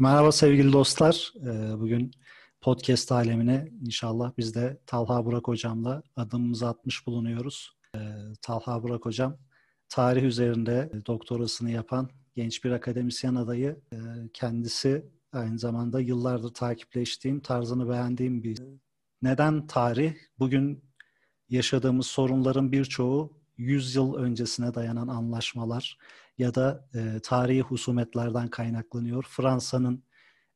Merhaba sevgili dostlar. Ee, bugün podcast alemine inşallah biz de Talha Burak hocamla adımımızı atmış bulunuyoruz. Ee, Talha Burak hocam tarih üzerinde doktorasını yapan genç bir akademisyen adayı. Ee, kendisi aynı zamanda yıllardır takipleştiğim, tarzını beğendiğim bir. Neden tarih? Bugün yaşadığımız sorunların birçoğu 100 yıl öncesine dayanan anlaşmalar ya da e, tarihi husumetlerden kaynaklanıyor. Fransa'nın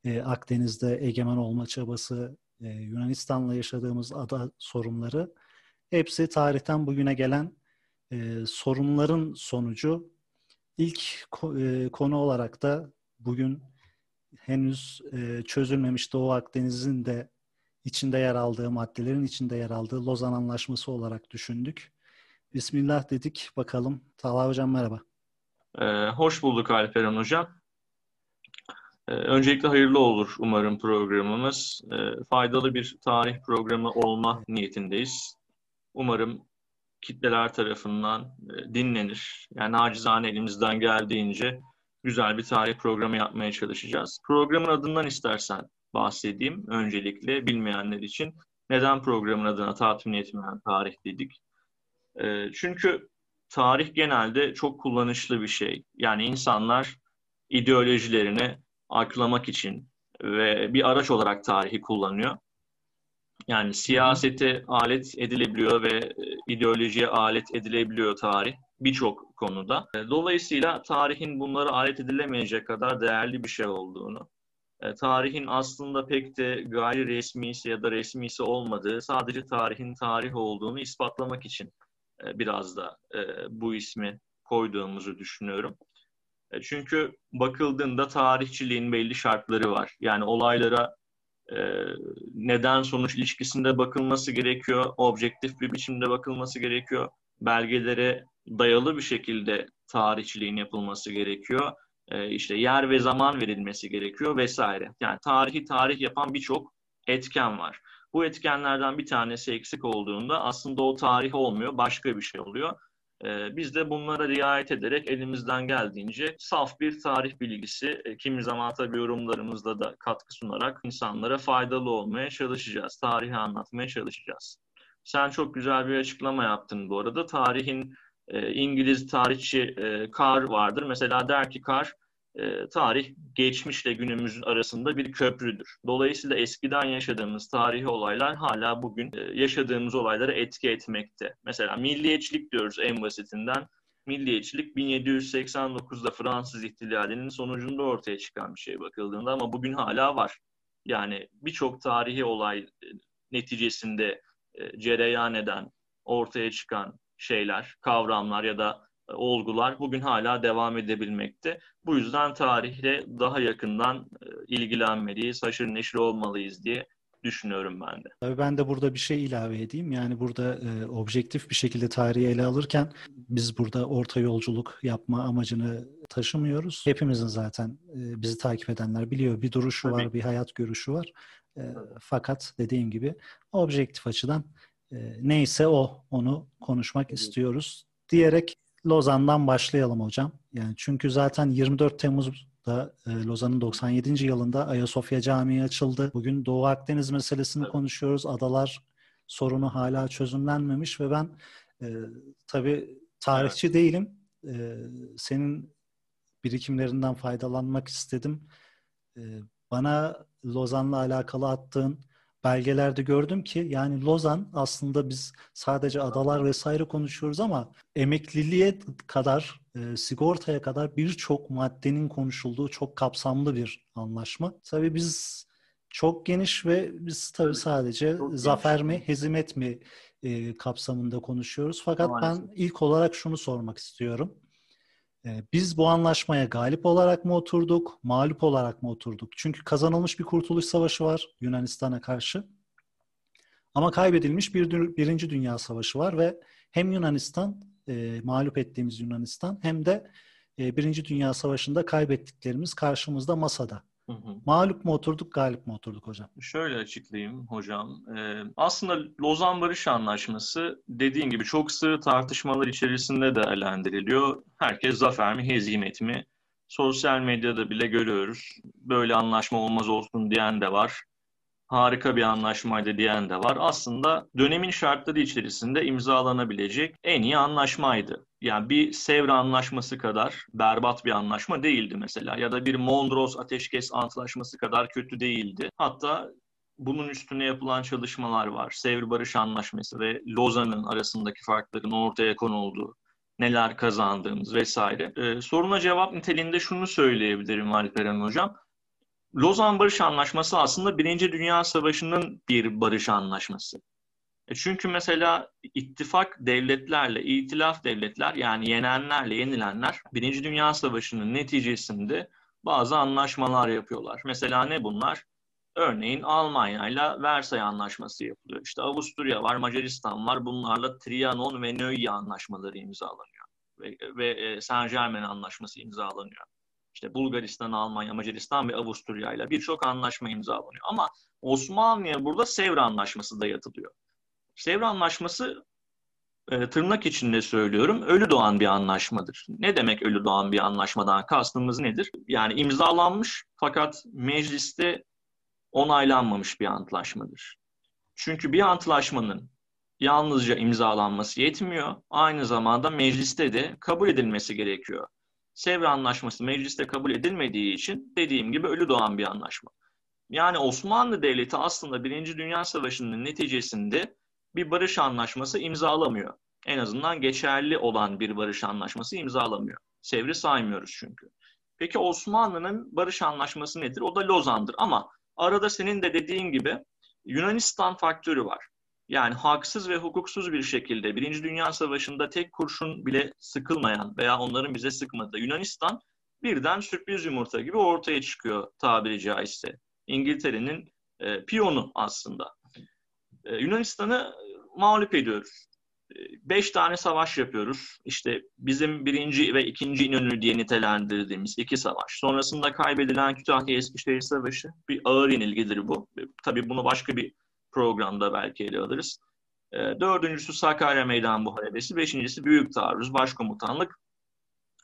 e, Akdeniz'de egemen olma çabası, e, Yunanistan'la yaşadığımız ada sorunları hepsi tarihten bugüne gelen e, sorunların sonucu. İlk e, konu olarak da bugün henüz e, çözülmemiş Doğu Akdeniz'in de içinde yer aldığı maddelerin içinde yer aldığı Lozan Anlaşması olarak düşündük. Bismillah dedik. Bakalım. Talha Hocam merhaba. Ee, hoş bulduk Alperen Hocam. Ee, öncelikle hayırlı olur umarım programımız. Ee, faydalı bir tarih programı olma niyetindeyiz. Umarım kitleler tarafından e, dinlenir. Yani acizane elimizden geldiğince güzel bir tarih programı yapmaya çalışacağız. Programın adından istersen bahsedeyim öncelikle bilmeyenler için. Neden programın adına tatmin etmeyen tarih dedik? Ee, çünkü tarih genelde çok kullanışlı bir şey. Yani insanlar ideolojilerini aklamak için ve bir araç olarak tarihi kullanıyor. Yani siyasete alet edilebiliyor ve e, ideolojiye alet edilebiliyor tarih birçok konuda. E, dolayısıyla tarihin bunlara alet edilemeyecek kadar değerli bir şey olduğunu, e, tarihin aslında pek de gayri resmisi ya da resmisi olmadığı, sadece tarihin tarih olduğunu ispatlamak için biraz da bu ismi koyduğumuzu düşünüyorum. Çünkü bakıldığında tarihçiliğin belli şartları var. Yani olaylara neden sonuç ilişkisinde bakılması gerekiyor, objektif bir biçimde bakılması gerekiyor, belgelere dayalı bir şekilde tarihçiliğin yapılması gerekiyor, işte yer ve zaman verilmesi gerekiyor vesaire. Yani tarihi tarih yapan birçok etken var. Bu etkenlerden bir tanesi eksik olduğunda aslında o tarih olmuyor, başka bir şey oluyor. Ee, biz de bunlara riayet ederek elimizden geldiğince saf bir tarih bilgisi, e, kimi zaman tabii yorumlarımızla da katkı sunarak insanlara faydalı olmaya çalışacağız. Tarihi anlatmaya çalışacağız. Sen çok güzel bir açıklama yaptın bu arada. Tarihin e, İngiliz tarihçi e, Carr vardır. Mesela der ki Carr, e, tarih geçmişle günümüzün arasında bir köprüdür. Dolayısıyla eskiden yaşadığımız tarihi olaylar hala bugün e, yaşadığımız olaylara etki etmekte. Mesela milliyetçilik diyoruz en basitinden. Milliyetçilik 1789'da Fransız ihtilalinin sonucunda ortaya çıkan bir şey bakıldığında ama bugün hala var. Yani birçok tarihi olay e, neticesinde e, cereyan eden, ortaya çıkan şeyler, kavramlar ya da olgular bugün hala devam edebilmekte. Bu yüzden tarihle daha yakından e, ilgilenmeliyiz, haşır neşir olmalıyız diye düşünüyorum ben de. Tabii ben de burada bir şey ilave edeyim. Yani burada e, objektif bir şekilde tarihi ele alırken biz burada orta yolculuk yapma amacını taşımıyoruz. Hepimizin zaten e, bizi takip edenler biliyor bir duruşu Tabii. var, bir hayat görüşü var. E, fakat dediğim gibi objektif açıdan e, neyse o onu konuşmak Tabii. istiyoruz diyerek Lozan'dan başlayalım hocam. Yani çünkü zaten 24 Temmuz'da e, Lozan'ın 97. yılında Ayasofya Camii açıldı. Bugün Doğu Akdeniz meselesini evet. konuşuyoruz. Adalar sorunu hala çözümlenmemiş ve ben e, tabii tarihçi evet. değilim. E, senin birikimlerinden faydalanmak istedim. E, bana Lozan'la alakalı attığın belgelerde gördüm ki yani Lozan aslında biz sadece adalar vesaire konuşuyoruz ama emekliliğe kadar, e, sigortaya kadar birçok maddenin konuşulduğu çok kapsamlı bir anlaşma. Tabii biz çok geniş ve biz tabii sadece çok zafer geniş. mi, hezimet mi e, kapsamında konuşuyoruz. Fakat Maalesef. ben ilk olarak şunu sormak istiyorum. Ee, biz bu anlaşmaya galip olarak mı oturduk, mağlup olarak mı oturduk? Çünkü kazanılmış bir kurtuluş savaşı var Yunanistan'a karşı. Ama kaybedilmiş bir Birinci Dünya Savaşı var ve hem Yunanistan, e, mağlup ettiğimiz Yunanistan hem de e, Birinci Dünya Savaşı'nda kaybettiklerimiz karşımızda masada. Hı hı. Mağlup mu oturduk, galip mi oturduk hocam? Şöyle açıklayayım hocam. Ee, aslında Lozan Barış Anlaşması dediğin gibi çok sığ tartışmalar içerisinde değerlendiriliyor. Herkes zafer mi, hezimet mi Sosyal medyada bile görüyoruz. Böyle anlaşma olmaz olsun diyen de var. Harika bir anlaşmaydı diyen de var. Aslında dönemin şartları içerisinde imzalanabilecek en iyi anlaşmaydı. Yani bir Sevr anlaşması kadar berbat bir anlaşma değildi mesela. Ya da bir Mondros Ateşkes Antlaşması kadar kötü değildi. Hatta bunun üstüne yapılan çalışmalar var. Sevr Barış Anlaşması ve Lozan'ın arasındaki farkların ortaya konulduğu, neler kazandığımız vesaire. Ee, soruna cevap niteliğinde şunu söyleyebilirim Alperen Hocam. Lozan Barış Anlaşması aslında Birinci Dünya Savaşı'nın bir barış anlaşması. E çünkü mesela ittifak devletlerle, itilaf devletler yani yenenlerle yenilenler Birinci Dünya Savaşı'nın neticesinde bazı anlaşmalar yapıyorlar. Mesela ne bunlar? Örneğin Almanya ile Versay Anlaşması yapılıyor. İşte Avusturya var, Macaristan var. Bunlarla Trianon ve Nöye anlaşmaları imzalanıyor. Ve, ve e, Saint Germain Anlaşması imzalanıyor. İşte Bulgaristan, Almanya, Macaristan ve Avusturya ile birçok anlaşma imzalanıyor. Ama Osmanlı'ya burada Sevr Anlaşması da yatılıyor. Sevr Anlaşması e, tırnak içinde söylüyorum ölü doğan bir anlaşmadır. Ne demek ölü doğan bir anlaşmadan kastımız nedir? Yani imzalanmış fakat mecliste onaylanmamış bir antlaşmadır. Çünkü bir antlaşmanın yalnızca imzalanması yetmiyor. Aynı zamanda mecliste de kabul edilmesi gerekiyor. Sevr Anlaşması mecliste kabul edilmediği için dediğim gibi ölü doğan bir anlaşma. Yani Osmanlı Devleti aslında Birinci Dünya Savaşı'nın neticesinde bir barış anlaşması imzalamıyor. En azından geçerli olan bir barış anlaşması imzalamıyor. Sevri saymıyoruz çünkü. Peki Osmanlı'nın barış anlaşması nedir? O da Lozan'dır ama arada senin de dediğin gibi Yunanistan faktörü var. Yani haksız ve hukuksuz bir şekilde Birinci Dünya Savaşı'nda tek kurşun bile sıkılmayan veya onların bize sıkmadığı Yunanistan birden sürpriz yumurta gibi ortaya çıkıyor tabiri caizse. İngiltere'nin e, piyonu aslında. E, Yunanistan'ı mağlup ediyoruz. E, beş tane savaş yapıyoruz. İşte bizim birinci ve ikinci İnönü diye nitelendirdiğimiz iki savaş. Sonrasında kaybedilen Kütahya Eskişehir Savaşı bir ağır yenilgidir bu. E, tabii bunu başka bir programda belki ele alırız. E, dördüncüsü Sakarya Meydan Muharebesi. Beşincisi Büyük Taarruz Başkomutanlık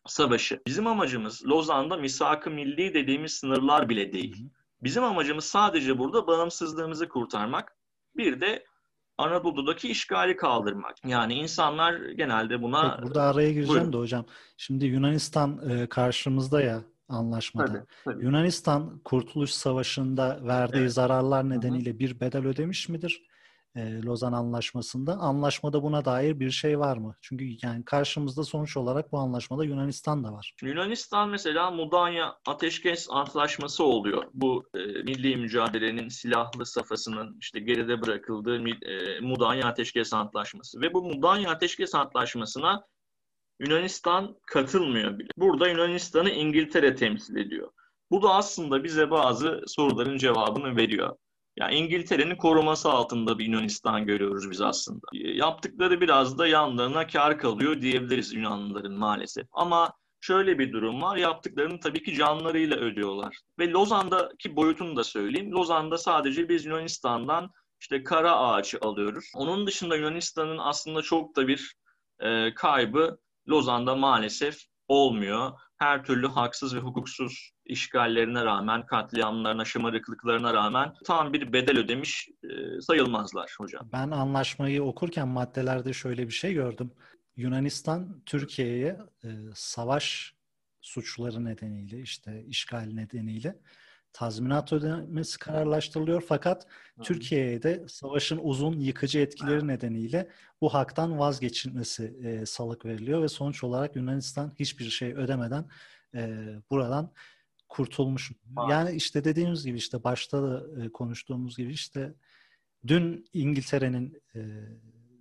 Savaşı. Bizim amacımız Lozan'da misak-ı milli dediğimiz sınırlar bile değil. Bizim amacımız sadece burada bağımsızlığımızı kurtarmak. Bir de Anadolu'daki işgali kaldırmak. Yani insanlar genelde buna... Burada araya gireceğim Buyurun. de hocam. Şimdi Yunanistan e, karşımızda ya anlaşmada. Tabii, tabii. Yunanistan Kurtuluş Savaşı'nda verdiği evet. zararlar nedeniyle Hı-hı. bir bedel ödemiş midir? E, Lozan Anlaşması'nda. Anlaşmada buna dair bir şey var mı? Çünkü yani karşımızda sonuç olarak bu anlaşmada Yunanistan da var. Yunanistan mesela Mudanya Ateşkes Antlaşması oluyor. Bu e, milli mücadelenin silahlı safhasının işte geride bırakıldığı e, Mudanya Ateşkes Antlaşması. Ve bu Mudanya Ateşkes Antlaşması'na Yunanistan katılmıyor bile. Burada Yunanistan'ı İngiltere temsil ediyor. Bu da aslında bize bazı soruların cevabını veriyor. Yani İngiltere'nin koruması altında bir Yunanistan görüyoruz biz aslında. Yaptıkları biraz da yanlarına kar kalıyor diyebiliriz Yunanlıların maalesef. Ama şöyle bir durum var. Yaptıklarını tabii ki canlarıyla ödüyorlar. Ve Lozan'daki boyutunu da söyleyeyim. Lozan'da sadece biz Yunanistan'dan işte kara ağaçı alıyoruz. Onun dışında Yunanistan'ın aslında çok da bir e, kaybı Lozan'da maalesef olmuyor. Her türlü haksız ve hukuksuz işgallerine rağmen, katliamlarına, şımarıklıklarına rağmen tam bir bedel ödemiş e, sayılmazlar hocam. Ben anlaşmayı okurken maddelerde şöyle bir şey gördüm. Yunanistan Türkiye'ye e, savaş suçları nedeniyle işte işgal nedeniyle tazminat ödemesi kararlaştırılıyor fakat Türkiye'ye de savaşın uzun yıkıcı etkileri nedeniyle bu haktan vazgeçilmesi e, salık veriliyor ve sonuç olarak Yunanistan hiçbir şey ödemeden e, buradan kurtulmuş. Yani işte dediğimiz gibi işte başta da e, konuştuğumuz gibi işte dün İngiltere'nin e,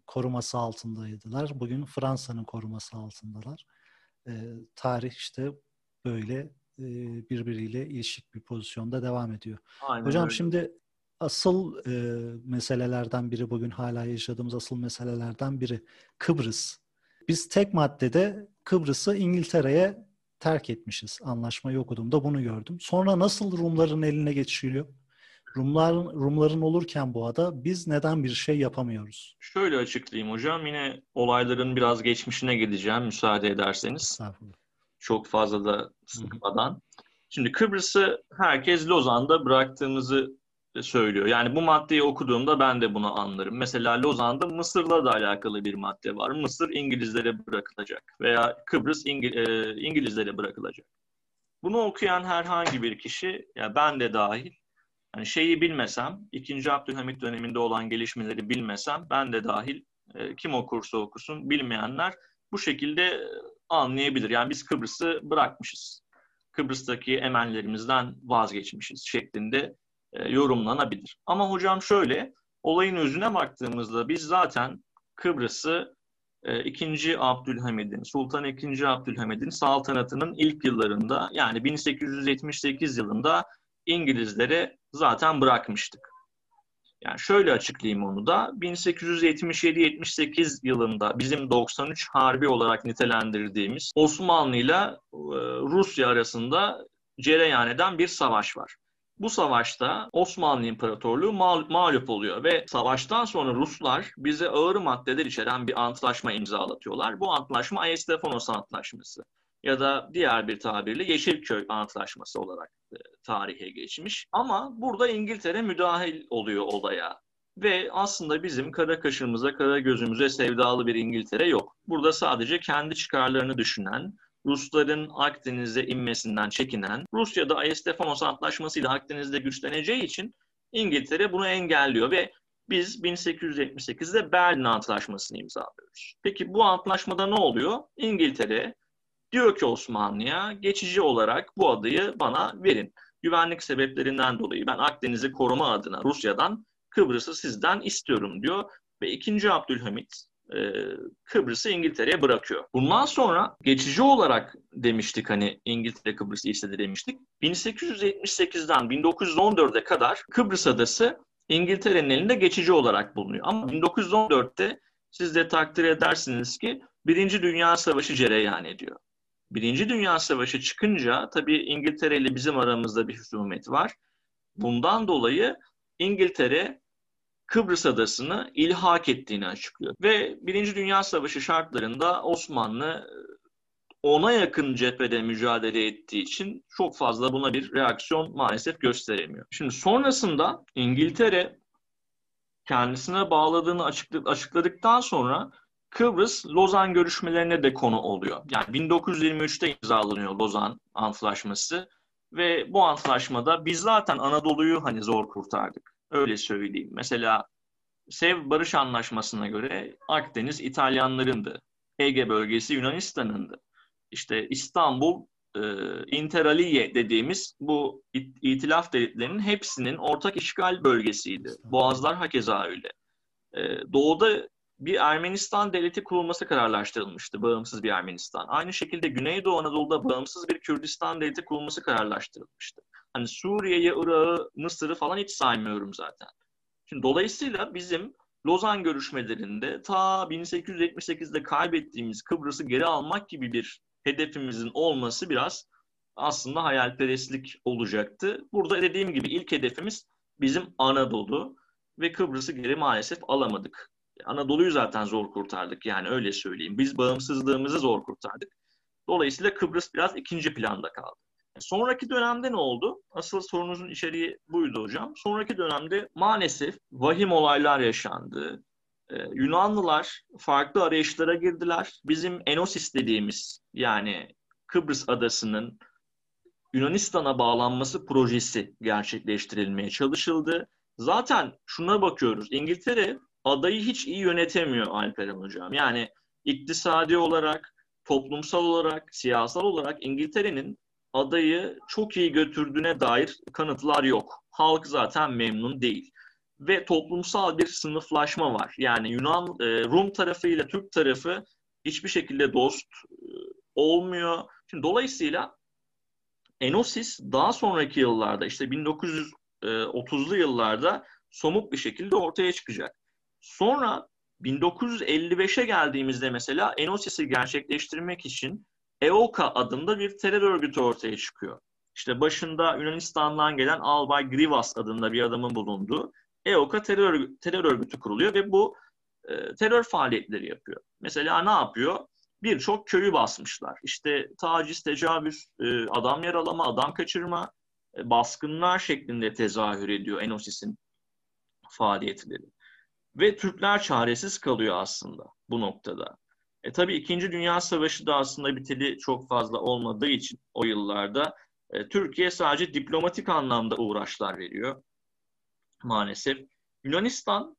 koruması altındaydılar. Bugün Fransa'nın koruması altındalar. E, tarih işte böyle e, birbiriyle ilişik bir pozisyonda devam ediyor. Aynen Hocam öyle. şimdi asıl e, meselelerden biri bugün hala yaşadığımız asıl meselelerden biri Kıbrıs. Biz tek maddede Kıbrıs'ı İngiltere'ye terk etmişiz. Anlaşmayı okuduğumda bunu gördüm. Sonra nasıl Rumların eline geçiliyor? Rumların Rumların olurken bu ada biz neden bir şey yapamıyoruz? Şöyle açıklayayım hocam. Yine olayların biraz geçmişine gideceğim müsaade ederseniz. Estağfurullah. Çok fazla da sıkmadan. Şimdi Kıbrıs'ı herkes Lozan'da bıraktığımızı söylüyor. Yani bu maddeyi okuduğumda ben de bunu anlarım. Mesela Lozan'da Mısır'la da alakalı bir madde var. Mısır İngilizlere bırakılacak veya Kıbrıs İngil e, İngilizlere bırakılacak. Bunu okuyan herhangi bir kişi, ya ben de dahil, yani şeyi bilmesem, 2. Abdülhamit döneminde olan gelişmeleri bilmesem, ben de dahil e, kim okursa okusun bilmeyenler bu şekilde anlayabilir. Yani biz Kıbrıs'ı bırakmışız. Kıbrıs'taki emellerimizden vazgeçmişiz şeklinde e, yorumlanabilir. Ama hocam şöyle, olayın özüne baktığımızda biz zaten Kıbrıs'ı e, 2. Abdülhamid'in, Sultan II. Abdülhamid'in saltanatının ilk yıllarında yani 1878 yılında İngilizlere zaten bırakmıştık. Yani şöyle açıklayayım onu da. 1877-78 yılında bizim 93 Harbi olarak nitelendirdiğimiz Osmanlı ile Rusya arasında cereyan eden bir savaş var. Bu savaşta Osmanlı İmparatorluğu mağ- mağlup oluyor ve savaştan sonra Ruslar bize ağır maddeler içeren bir antlaşma imzalatıyorlar. Bu antlaşma Ayestefanos Antlaşması ya da diğer bir tabirle Yeşilköy Antlaşması olarak e, tarihe geçmiş. Ama burada İngiltere müdahil oluyor olaya. Ve aslında bizim kara kaşımıza, kara gözümüze sevdalı bir İngiltere yok. Burada sadece kendi çıkarlarını düşünen, Rusların Akdeniz'e inmesinden çekinen, Rusya'da Ayestefanos Antlaşması ile Akdeniz'de güçleneceği için İngiltere bunu engelliyor ve biz 1878'de Berlin Antlaşması'nı imzalıyoruz. Peki bu antlaşmada ne oluyor? İngiltere diyor ki Osmanlı'ya geçici olarak bu adayı bana verin. Güvenlik sebeplerinden dolayı ben Akdeniz'i koruma adına Rusya'dan Kıbrıs'ı sizden istiyorum diyor ve 2. Abdülhamit e, Kıbrıs'ı İngiltere'ye bırakıyor. Bundan sonra geçici olarak demiştik hani İngiltere Kıbrıs'ı istedi demiştik. 1878'den 1914'e kadar Kıbrıs adası İngiltere'nin elinde geçici olarak bulunuyor. Ama 1914'te siz de takdir edersiniz ki Birinci Dünya Savaşı cereyan ediyor. Birinci Dünya Savaşı çıkınca tabii İngiltere ile bizim aramızda bir husumet var. Bundan dolayı İngiltere Kıbrıs adasını ilhak ettiğini açıklıyor. Ve Birinci Dünya Savaşı şartlarında Osmanlı e, ona yakın cephede mücadele ettiği için çok fazla buna bir reaksiyon maalesef gösteremiyor. Şimdi sonrasında İngiltere kendisine bağladığını açıkladıktan sonra Kıbrıs Lozan görüşmelerine de konu oluyor. Yani 1923'te imzalanıyor Lozan Antlaşması ve bu antlaşmada biz zaten Anadolu'yu hani zor kurtardık. Öyle söyleyeyim. Mesela Sev Barış Anlaşması'na göre Akdeniz İtalyanlarındı. Ege bölgesi Yunanistan'ındı. İşte İstanbul e, Interaliye dediğimiz bu itilaf devletlerinin hepsinin ortak işgal bölgesiydi. Boğazlar hakeza öyle. E, doğuda bir Ermenistan devleti kurulması kararlaştırılmıştı. Bağımsız bir Ermenistan. Aynı şekilde Güneydoğu Anadolu'da bağımsız bir Kürdistan devleti kurulması kararlaştırılmıştı. Hani Suriye'yi, Irak'ı, Mısır'ı falan hiç saymıyorum zaten. Şimdi dolayısıyla bizim Lozan görüşmelerinde ta 1878'de kaybettiğimiz Kıbrıs'ı geri almak gibi bir hedefimizin olması biraz aslında hayalperestlik olacaktı. Burada dediğim gibi ilk hedefimiz bizim Anadolu ve Kıbrıs'ı geri maalesef alamadık. Anadolu'yu zaten zor kurtardık yani öyle söyleyeyim. Biz bağımsızlığımızı zor kurtardık. Dolayısıyla Kıbrıs biraz ikinci planda kaldı. Sonraki dönemde ne oldu? Asıl sorunuzun içeriği buydu hocam. Sonraki dönemde maalesef vahim olaylar yaşandı. Ee, Yunanlılar farklı arayışlara girdiler. Bizim Enosis dediğimiz yani Kıbrıs adasının Yunanistan'a bağlanması projesi gerçekleştirilmeye çalışıldı. Zaten şuna bakıyoruz. İngiltere adayı hiç iyi yönetemiyor Alperen Hocam. Yani iktisadi olarak, toplumsal olarak, siyasal olarak İngiltere'nin adayı çok iyi götürdüğüne dair kanıtlar yok. Halk zaten memnun değil. Ve toplumsal bir sınıflaşma var. Yani Yunan, e, Rum tarafıyla Türk tarafı hiçbir şekilde dost e, olmuyor. Şimdi dolayısıyla Enosis daha sonraki yıllarda işte 1930'lu yıllarda somut bir şekilde ortaya çıkacak. Sonra 1955'e geldiğimizde mesela Enosis'i gerçekleştirmek için EOKA adında bir terör örgütü ortaya çıkıyor. İşte başında Yunanistan'dan gelen Albay Grivas adında bir adamın bulunduğu EOKA terör, terör örgütü kuruluyor ve bu e, terör faaliyetleri yapıyor. Mesela ne yapıyor? birçok köyü basmışlar. İşte taciz, tecavüz, e, adam yaralama, adam kaçırma, e, baskınlar şeklinde tezahür ediyor Enosis'in faaliyetleri. Ve Türkler çaresiz kalıyor aslında bu noktada. E tabii İkinci Dünya Savaşı da aslında biteli çok fazla olmadığı için o yıllarda e, Türkiye sadece diplomatik anlamda uğraşlar veriyor maalesef. Yunanistan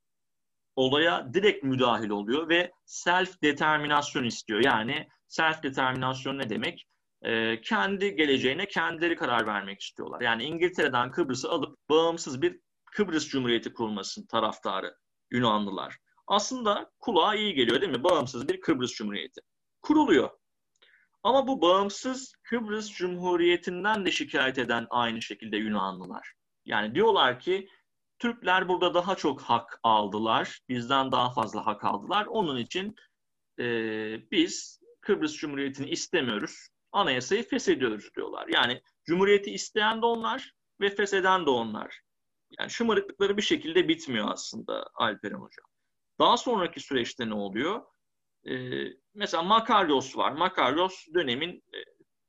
olaya direkt müdahil oluyor ve self determinasyon istiyor. Yani self determinasyon ne demek? E, kendi geleceğine kendileri karar vermek istiyorlar. Yani İngiltere'den Kıbrıs'ı alıp bağımsız bir Kıbrıs Cumhuriyeti kurulmasının taraftarı Yunanlılar. Aslında kulağa iyi geliyor değil mi? Bağımsız bir Kıbrıs Cumhuriyeti. Kuruluyor. Ama bu bağımsız Kıbrıs Cumhuriyeti'nden de şikayet eden aynı şekilde Yunanlılar. Yani diyorlar ki Türkler burada daha çok hak aldılar, bizden daha fazla hak aldılar. Onun için e, biz Kıbrıs Cumhuriyeti'ni istemiyoruz, anayasayı feshediyoruz diyorlar. Yani Cumhuriyeti isteyen de onlar ve fesheden de onlar. Yani şımarıklıkları bir şekilde bitmiyor aslında Alperen Hocam. Daha sonraki süreçte ne oluyor? Ee, mesela Makaryos var. Makaryos dönemin e,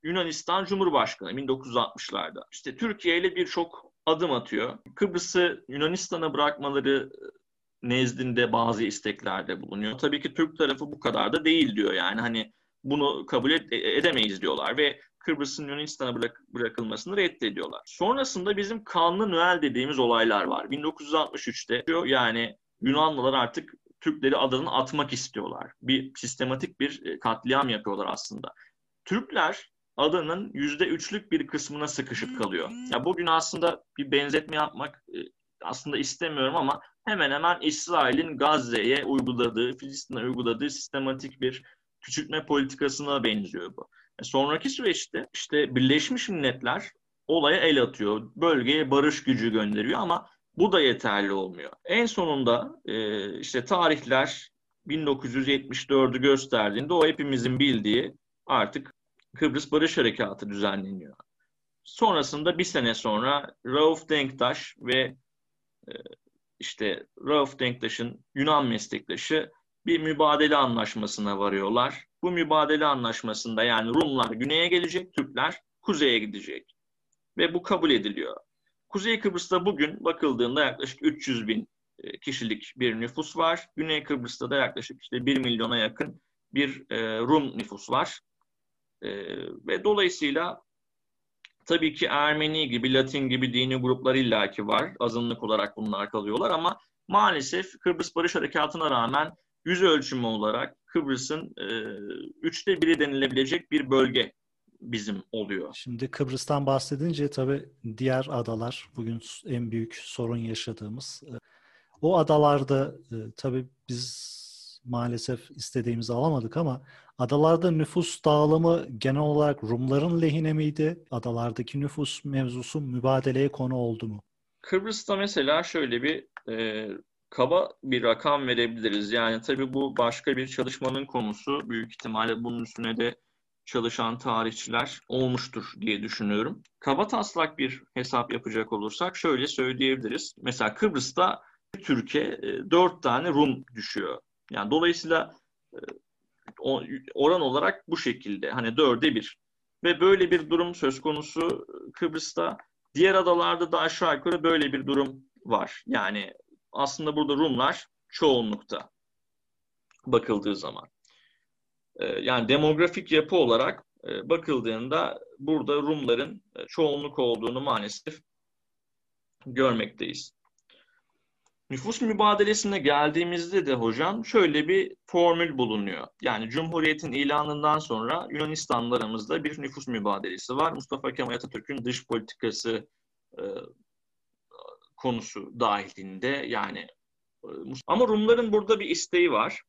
Yunanistan Cumhurbaşkanı 1960'larda. İşte Türkiye ile birçok adım atıyor. Kıbrıs'ı Yunanistan'a bırakmaları nezdinde bazı isteklerde bulunuyor. Tabii ki Türk tarafı bu kadar da değil diyor. Yani hani bunu kabul ed- edemeyiz diyorlar ve Kıbrıs'ın Yunanistan'a bırak- bırakılmasını reddediyorlar. Sonrasında bizim kanlı Noel dediğimiz olaylar var. 1963'te yani Yunanlılar artık Türkleri adadan atmak istiyorlar. Bir sistematik bir e, katliam yapıyorlar aslında. Türkler adanın yüzde üçlük bir kısmına sıkışıp kalıyor. Ya bugün aslında bir benzetme yapmak e, aslında istemiyorum ama hemen hemen İsrail'in Gazze'ye uyguladığı, Filistin'e uyguladığı sistematik bir küçültme politikasına benziyor bu. E, sonraki süreçte işte Birleşmiş Milletler olaya el atıyor. Bölgeye barış gücü gönderiyor ama bu da yeterli olmuyor. En sonunda e, işte tarihler 1974'ü gösterdiğinde o hepimizin bildiği artık Kıbrıs Barış Harekatı düzenleniyor. Sonrasında bir sene sonra Rauf Denktaş ve e, işte Rauf Denktaş'ın Yunan meslektaşı bir mübadele anlaşmasına varıyorlar. Bu mübadele anlaşmasında yani Rumlar güneye gelecek, Türkler kuzeye gidecek. Ve bu kabul ediliyor. Kuzey Kıbrıs'ta bugün bakıldığında yaklaşık 300 bin e, kişilik bir nüfus var. Güney Kıbrıs'ta da yaklaşık işte 1 milyona yakın bir e, Rum nüfus var. E, ve dolayısıyla tabii ki Ermeni gibi, Latin gibi dini gruplar illaki var. Azınlık olarak bunlar kalıyorlar ama maalesef Kıbrıs Barış Harekatı'na rağmen yüz ölçümü olarak Kıbrıs'ın e, üçte biri denilebilecek bir bölge bizim oluyor. Şimdi Kıbrıs'tan bahsedince tabii diğer adalar bugün en büyük sorun yaşadığımız. E, o adalarda e, tabii biz maalesef istediğimizi alamadık ama adalarda nüfus dağılımı genel olarak Rumların lehine miydi? Adalardaki nüfus mevzusu mübadeleye konu oldu mu? Kıbrıs'ta mesela şöyle bir e, kaba bir rakam verebiliriz. Yani tabii bu başka bir çalışmanın konusu. Büyük ihtimalle bunun üstüne de çalışan tarihçiler olmuştur diye düşünüyorum. Kaba taslak bir hesap yapacak olursak şöyle söyleyebiliriz. Mesela Kıbrıs'ta Türkiye e, dört tane Rum düşüyor. Yani dolayısıyla e, oran olarak bu şekilde hani dörde bir. Ve böyle bir durum söz konusu Kıbrıs'ta. Diğer adalarda da aşağı yukarı böyle bir durum var. Yani aslında burada Rumlar çoğunlukta bakıldığı zaman. Ee, yani demografik yapı olarak e, bakıldığında burada Rumların e, çoğunluk olduğunu maalesef görmekteyiz. Nüfus mübadelesine geldiğimizde de hocam şöyle bir formül bulunuyor. Yani Cumhuriyet'in ilanından sonra Yunanistan'la aramızda bir nüfus mübadelesi var. Mustafa Kemal Atatürk'ün dış politikası e, konusu dahilinde yani e, ama Rumların burada bir isteği var.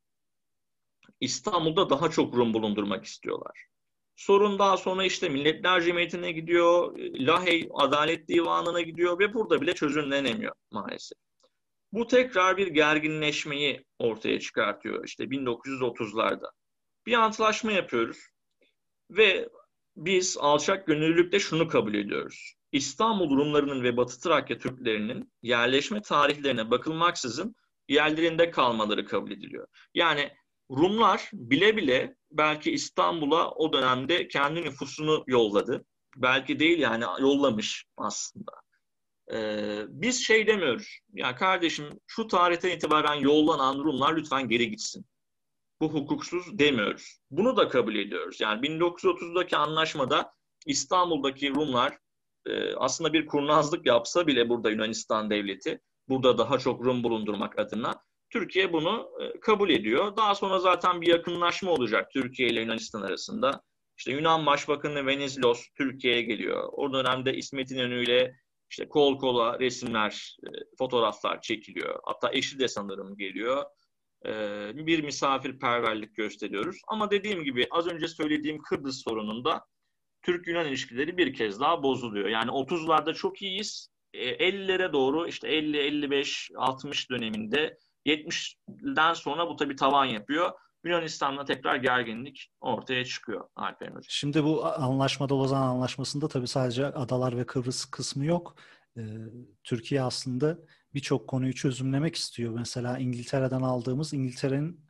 İstanbul'da daha çok Rum bulundurmak istiyorlar. Sorun daha sonra işte Milletler Cemiyeti'ne gidiyor, Lahey Adalet Divanı'na gidiyor ve burada bile çözümlenemiyor maalesef. Bu tekrar bir gerginleşmeyi ortaya çıkartıyor işte 1930'larda. Bir antlaşma yapıyoruz ve biz alçak gönüllülükle şunu kabul ediyoruz. İstanbul Rumlarının ve Batı Trakya Türklerinin yerleşme tarihlerine bakılmaksızın yerlerinde kalmaları kabul ediliyor. Yani Rumlar bile bile belki İstanbul'a o dönemde kendi nüfusunu yolladı. Belki değil yani yollamış aslında. Ee, biz şey demiyoruz. Ya kardeşim şu tarihten itibaren yollanan Rumlar lütfen geri gitsin. Bu hukuksuz demiyoruz. Bunu da kabul ediyoruz. Yani 1930'daki anlaşmada İstanbul'daki Rumlar e, aslında bir kurnazlık yapsa bile burada Yunanistan devleti burada daha çok Rum bulundurmak adına Türkiye bunu e, kabul ediyor. Daha sonra zaten bir yakınlaşma olacak Türkiye ile Yunanistan arasında. İşte Yunan Başbakanı Venizelos Türkiye'ye geliyor. O dönemde İsmet İnönü ile işte kol kola resimler, e, fotoğraflar çekiliyor. Hatta eşi de sanırım geliyor. Bir misafirperverlik gösteriyoruz. Ama dediğim gibi az önce söylediğim Kıbrıs sorununda Türk-Yunan ilişkileri bir kez daha bozuluyor. Yani 30'larda çok iyiyiz. 50'lere doğru işte 50, 55, 60 döneminde 70'den sonra bu tabii tavan yapıyor. Yunanistan'da tekrar gerginlik ortaya çıkıyor Alper Hocam. Şimdi bu anlaşmada Lozan Anlaşması'nda tabii sadece adalar ve Kıbrıs kısmı yok. Ee, Türkiye aslında birçok konuyu çözümlemek istiyor. Mesela İngiltere'den aldığımız İngiltere'nin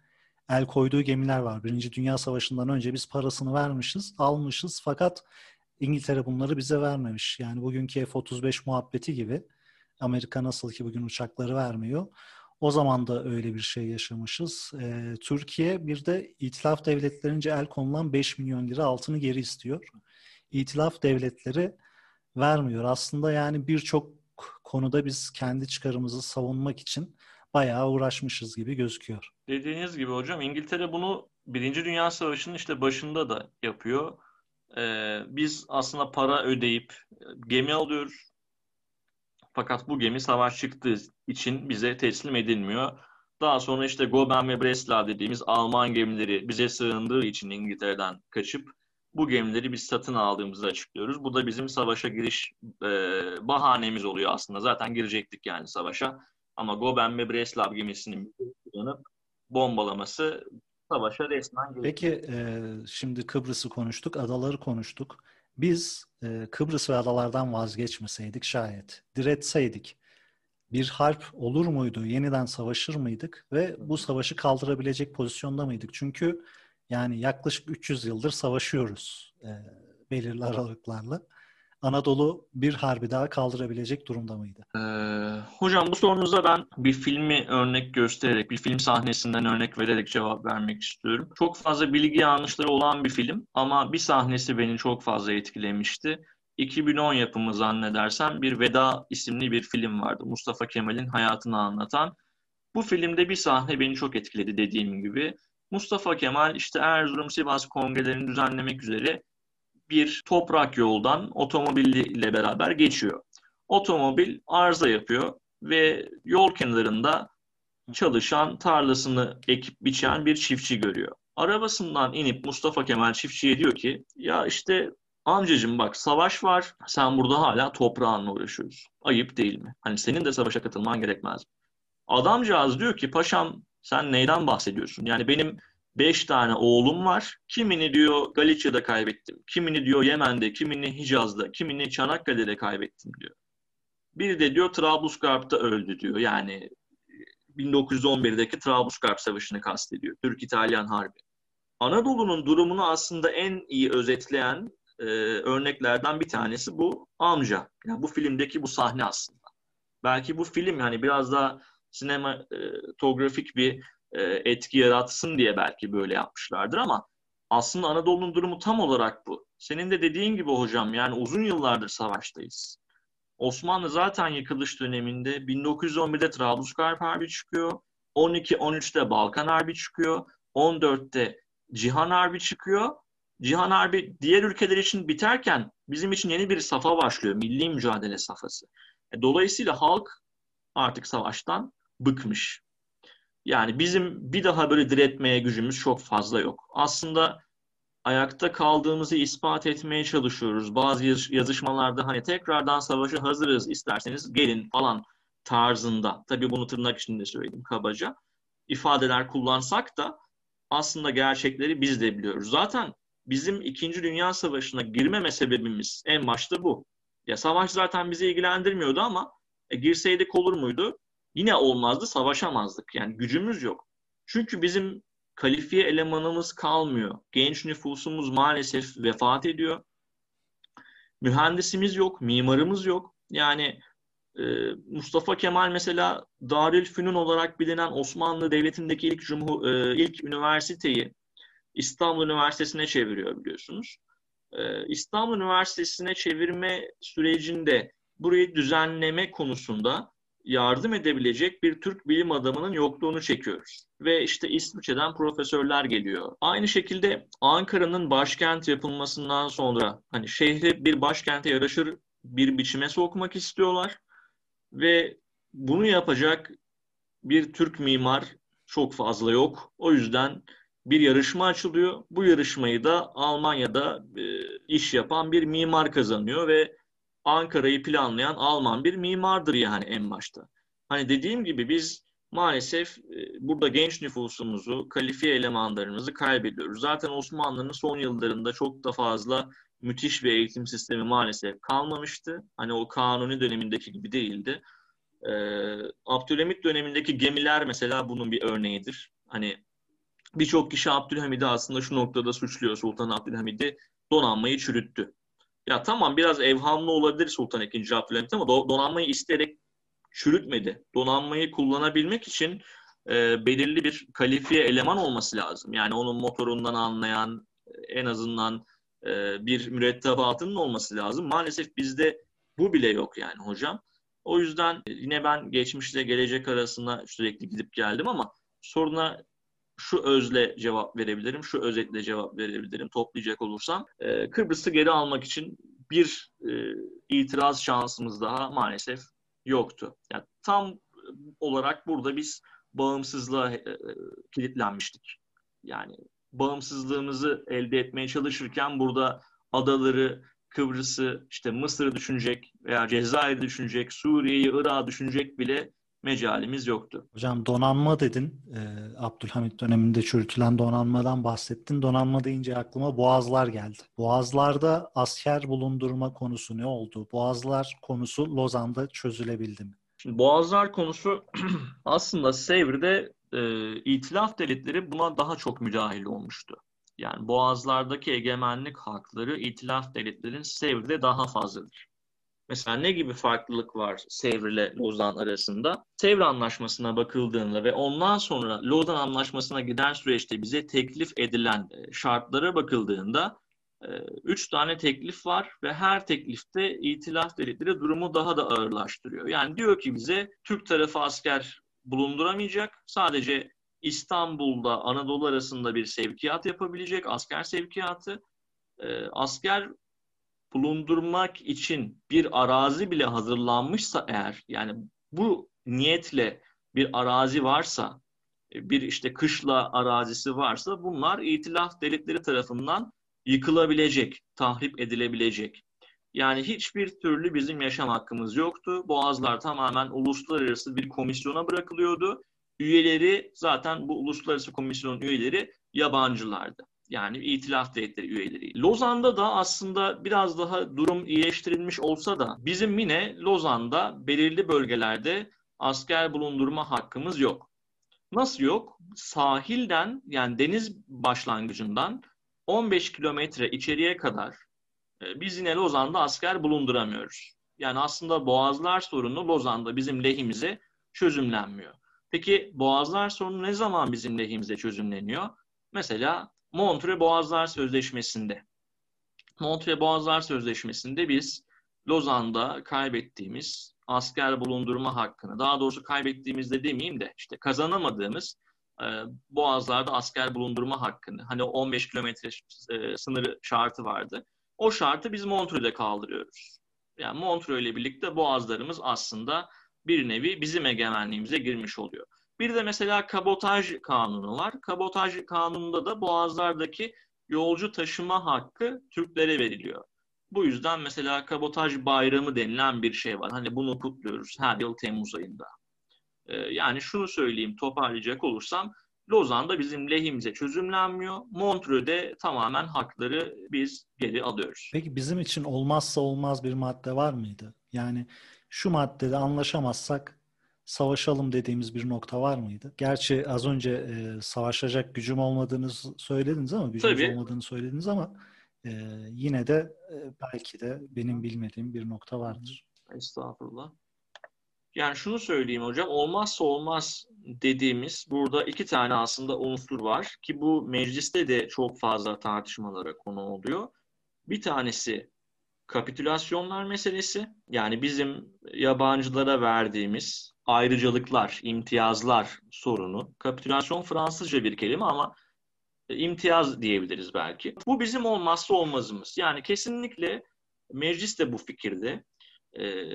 el koyduğu gemiler var. Birinci Dünya Savaşı'ndan önce biz parasını vermişiz, almışız fakat İngiltere bunları bize vermemiş. Yani bugünkü F-35 muhabbeti gibi Amerika nasıl ki bugün uçakları vermiyor. O zaman da öyle bir şey yaşamışız. Ee, Türkiye bir de itilaf devletlerince el konulan 5 milyon lira altını geri istiyor. İtilaf devletleri vermiyor. Aslında yani birçok konuda biz kendi çıkarımızı savunmak için bayağı uğraşmışız gibi gözüküyor. Dediğiniz gibi hocam İngiltere bunu Birinci Dünya Savaşı'nın işte başında da yapıyor. Ee, biz aslında para ödeyip gemi alıyoruz. Fakat bu gemi savaş çıktığı için bize teslim edilmiyor. Daha sonra işte Goben ve Breslau dediğimiz Alman gemileri bize sığındığı için İngiltere'den kaçıp bu gemileri biz satın aldığımızı açıklıyoruz. Bu da bizim savaşa giriş e, bahanemiz oluyor aslında. Zaten girecektik yani savaşa. Ama Goben ve Breslau gemisinin kullanıp bombalaması savaşa resmen giriyor. Peki e, şimdi Kıbrıs'ı konuştuk, adaları konuştuk. Biz e, Kıbrıs ve adalardan vazgeçmeseydik şayet, diretseydik bir harp olur muydu? Yeniden savaşır mıydık? Ve bu savaşı kaldırabilecek pozisyonda mıydık? Çünkü yani yaklaşık 300 yıldır savaşıyoruz e, belirli aralıklarla. Anadolu bir harbi daha kaldırabilecek durumda mıydı? Ee, hocam bu sorunuza ben bir filmi örnek göstererek, bir film sahnesinden örnek vererek cevap vermek istiyorum. Çok fazla bilgi yanlışları olan bir film ama bir sahnesi beni çok fazla etkilemişti. 2010 yapımı zannedersem bir Veda isimli bir film vardı. Mustafa Kemal'in hayatını anlatan. Bu filmde bir sahne beni çok etkiledi dediğim gibi. Mustafa Kemal işte Erzurum Sivas kongrelerini düzenlemek üzere bir toprak yoldan otomobiliyle beraber geçiyor. Otomobil arıza yapıyor ve yol kenarında çalışan tarlasını ekip biçen bir çiftçi görüyor. Arabasından inip Mustafa Kemal çiftçiye diyor ki ya işte amcacım bak savaş var sen burada hala toprağınla uğraşıyorsun. Ayıp değil mi? Hani senin de savaşa katılman gerekmez mi? Adamcağız diyor ki paşam sen neyden bahsediyorsun? Yani benim beş tane oğlum var. Kimini diyor Galicia'da kaybettim. Kimini diyor Yemen'de, kimini Hicaz'da, kimini Çanakkale'de kaybettim diyor. Biri de diyor Trablusgarp'ta öldü diyor. Yani 1911'deki Trablusgarp Savaşı'nı kastediyor. Türk-İtalyan Harbi. Anadolu'nun durumunu aslında en iyi özetleyen e, örneklerden bir tanesi bu amca. Yani bu filmdeki bu sahne aslında. Belki bu film yani biraz daha sinematografik bir e, etki yaratsın diye belki böyle yapmışlardır ama aslında Anadolu'nun durumu tam olarak bu. Senin de dediğin gibi hocam yani uzun yıllardır savaştayız. Osmanlı zaten yıkılış döneminde 1911'de Trablusgarp Harbi çıkıyor. 12-13'te Balkan Harbi çıkıyor. 14'te Cihan Harbi çıkıyor. Cihan Harbi diğer ülkeler için biterken bizim için yeni bir safa başlıyor. Milli mücadele safhası. E, dolayısıyla halk artık savaştan bıkmış. Yani bizim bir daha böyle diretmeye gücümüz çok fazla yok. Aslında ayakta kaldığımızı ispat etmeye çalışıyoruz. Bazı yazışmalarda hani tekrardan savaşa hazırız isterseniz gelin falan tarzında. Tabii bunu tırnak içinde söyledim kabaca. ifadeler kullansak da aslında gerçekleri biz de biliyoruz. Zaten bizim 2. Dünya Savaşı'na girmeme sebebimiz en başta bu. Ya savaş zaten bizi ilgilendirmiyordu ama e, girseydik olur muydu? Yine olmazdı, savaşamazdık. Yani gücümüz yok. Çünkü bizim kalifiye elemanımız kalmıyor. Genç nüfusumuz maalesef vefat ediyor. Mühendisimiz yok, mimarımız yok. Yani e, Mustafa Kemal mesela Darülfünun olarak bilinen Osmanlı Devleti'ndeki ilk cumhur, e, ilk üniversiteyi İstanbul Üniversitesi'ne çeviriyor biliyorsunuz. E, İstanbul Üniversitesi'ne çevirme sürecinde burayı düzenleme konusunda yardım edebilecek bir Türk bilim adamının yokluğunu çekiyoruz. Ve işte İsviçre'den profesörler geliyor. Aynı şekilde Ankara'nın başkent yapılmasından sonra hani şehri bir başkente yaraşır bir biçime sokmak istiyorlar. Ve bunu yapacak bir Türk mimar çok fazla yok. O yüzden bir yarışma açılıyor. Bu yarışmayı da Almanya'da e, iş yapan bir mimar kazanıyor ve Ankara'yı planlayan Alman bir mimardır yani en başta. Hani dediğim gibi biz maalesef e, burada genç nüfusumuzu, kalifiye elemanlarımızı kaybediyoruz. Zaten Osmanlı'nın son yıllarında çok da fazla müthiş bir eğitim sistemi maalesef kalmamıştı. Hani o kanuni dönemindeki gibi değildi. Ee, Abdülhamit dönemindeki gemiler mesela bunun bir örneğidir. Hani birçok kişi Abdülhamid'i aslında şu noktada suçluyor. Sultan Abdülhamid'i donanmayı çürüttü. Ya tamam biraz evhamlı olabilir Sultan II. Abdülhamit ama donanmayı isteyerek çürütmedi. Donanmayı kullanabilmek için e, belirli bir kalifiye eleman olması lazım. Yani onun motorundan anlayan en azından e, bir mürettebatının olması lazım. Maalesef bizde bu bile yok yani hocam. O yüzden yine ben geçmişle gelecek arasında sürekli gidip geldim ama soruna şu özle cevap verebilirim, şu özetle cevap verebilirim toplayacak olursam. E, Kıbrıs'ı geri almak için bir e, itiraz şansımız daha maalesef yoktu. Yani tam olarak burada biz bağımsızlığa e, e, kilitlenmiştik. Yani bağımsızlığımızı elde etmeye çalışırken burada adaları, Kıbrıs'ı, işte Mısır'ı düşünecek veya Cezayir'i düşünecek, Suriye'yi, Irak'ı düşünecek bile mecalimiz yoktu. Hocam donanma dedin. Ee, Abdülhamit döneminde çürütülen donanmadan bahsettin. Donanma deyince aklıma boğazlar geldi. Boğazlarda asker bulundurma konusu ne oldu? Boğazlar konusu Lozan'da çözülebildi mi? Şimdi boğazlar konusu aslında Sevr'de e, itilaf devletleri buna daha çok müdahil olmuştu. Yani boğazlardaki egemenlik hakları itilaf devletlerin Sevr'de daha fazladır. Mesela ne gibi farklılık var Sevr ile Lozan arasında? Sevr Anlaşması'na bakıldığında ve ondan sonra Lozan Anlaşması'na giden süreçte bize teklif edilen e, şartlara bakıldığında e, üç tane teklif var ve her teklifte itilaf devletleri durumu daha da ağırlaştırıyor. Yani diyor ki bize Türk tarafı asker bulunduramayacak. Sadece İstanbul'da Anadolu arasında bir sevkiyat yapabilecek, asker sevkiyatı. E, asker bulundurmak için bir arazi bile hazırlanmışsa eğer, yani bu niyetle bir arazi varsa, e, bir işte kışla arazisi varsa bunlar itilaf devletleri tarafından yıkılabilecek, tahrip edilebilecek. Yani hiçbir türlü bizim yaşam hakkımız yoktu. Boğazlar tamamen uluslararası bir komisyona bırakılıyordu. Üyeleri zaten bu uluslararası komisyonun üyeleri yabancılardı. Yani itilaf devletleri üyeleri. Lozan'da da aslında biraz daha durum iyileştirilmiş olsa da bizim yine Lozan'da belirli bölgelerde asker bulundurma hakkımız yok. Nasıl yok? Sahilden yani deniz başlangıcından 15 kilometre içeriye kadar e, biz yine Lozan'da asker bulunduramıyoruz. Yani aslında boğazlar sorunu Lozan'da bizim lehimize çözümlenmiyor. Peki boğazlar sorunu ne zaman bizim lehimize çözümleniyor? Mesela Montre Boğazlar Sözleşmesi'nde. Montre Boğazlar Sözleşmesi'nde biz Lozan'da kaybettiğimiz asker bulundurma hakkını, daha doğrusu kaybettiğimizde demeyeyim de işte kazanamadığımız e, boğazlarda asker bulundurma hakkını, hani 15 kilometre e, sınırı şartı vardı. O şartı biz Montreux'de kaldırıyoruz. Yani Montreux ile birlikte boğazlarımız aslında bir nevi bizim egemenliğimize girmiş oluyor. Bir de mesela kabotaj kanunu var. Kabotaj kanununda da boğazlardaki yolcu taşıma hakkı Türklere veriliyor. Bu yüzden mesela kabotaj bayramı denilen bir şey var. Hani bunu kutluyoruz her yıl Temmuz ayında. Ee, yani şunu söyleyeyim toparlayacak olursam Lozan'da bizim lehimize çözümlenmiyor. Montreux'de tamamen hakları biz geri alıyoruz. Peki bizim için olmazsa olmaz bir madde var mıydı? Yani şu maddede anlaşamazsak savaşalım dediğimiz bir nokta var mıydı? Gerçi az önce e, savaşacak gücüm olmadığını söylediniz ama gücümüz Tabii. olmadığını söylediniz ama e, yine de e, belki de benim bilmediğim bir nokta vardır. Estağfurullah. Yani şunu söyleyeyim hocam, olmazsa olmaz dediğimiz burada iki tane aslında unsur var ki bu mecliste de çok fazla tartışmalara konu oluyor. Bir tanesi kapitülasyonlar meselesi. Yani bizim yabancılara verdiğimiz ayrıcalıklar, imtiyazlar sorunu. Kapitülasyon Fransızca bir kelime ama imtiyaz diyebiliriz belki. Bu bizim olmazsa olmazımız. Yani kesinlikle meclis de bu fikirde. E,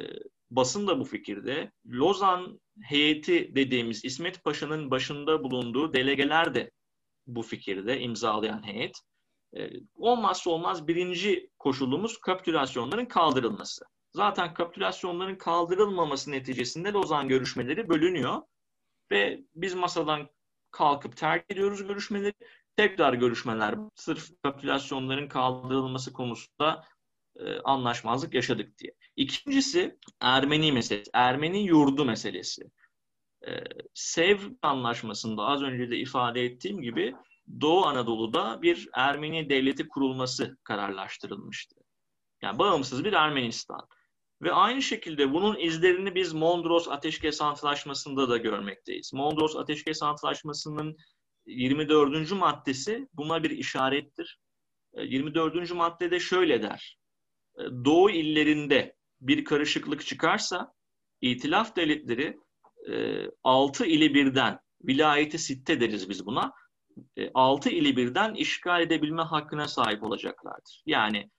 basın da bu fikirde. Lozan heyeti dediğimiz İsmet Paşa'nın başında bulunduğu delegeler de bu fikirde imzalayan heyet. E, olmazsa olmaz birinci koşulumuz kapitülasyonların kaldırılması. Zaten kapitülasyonların kaldırılmaması neticesinde Lozan görüşmeleri bölünüyor ve biz masadan kalkıp terk ediyoruz görüşmeleri. Tekrar görüşmeler sırf kapitülasyonların kaldırılması konusunda e, anlaşmazlık yaşadık diye. İkincisi Ermeni meselesi, Ermeni yurdu meselesi. E, Sev anlaşmasında az önce de ifade ettiğim gibi Doğu Anadolu'da bir Ermeni devleti kurulması kararlaştırılmıştı. Yani bağımsız bir Ermenistan. Ve aynı şekilde bunun izlerini biz Mondros Ateşkes Antlaşması'nda da görmekteyiz. Mondros Ateşkes Antlaşması'nın 24. maddesi buna bir işarettir. 24. E, maddede şöyle der. E, Doğu illerinde bir karışıklık çıkarsa İtilaf devletleri 6 e, ili birden vilayeti sitte deriz biz buna. 6 ili birden işgal edebilme hakkına sahip olacaklardır. Yani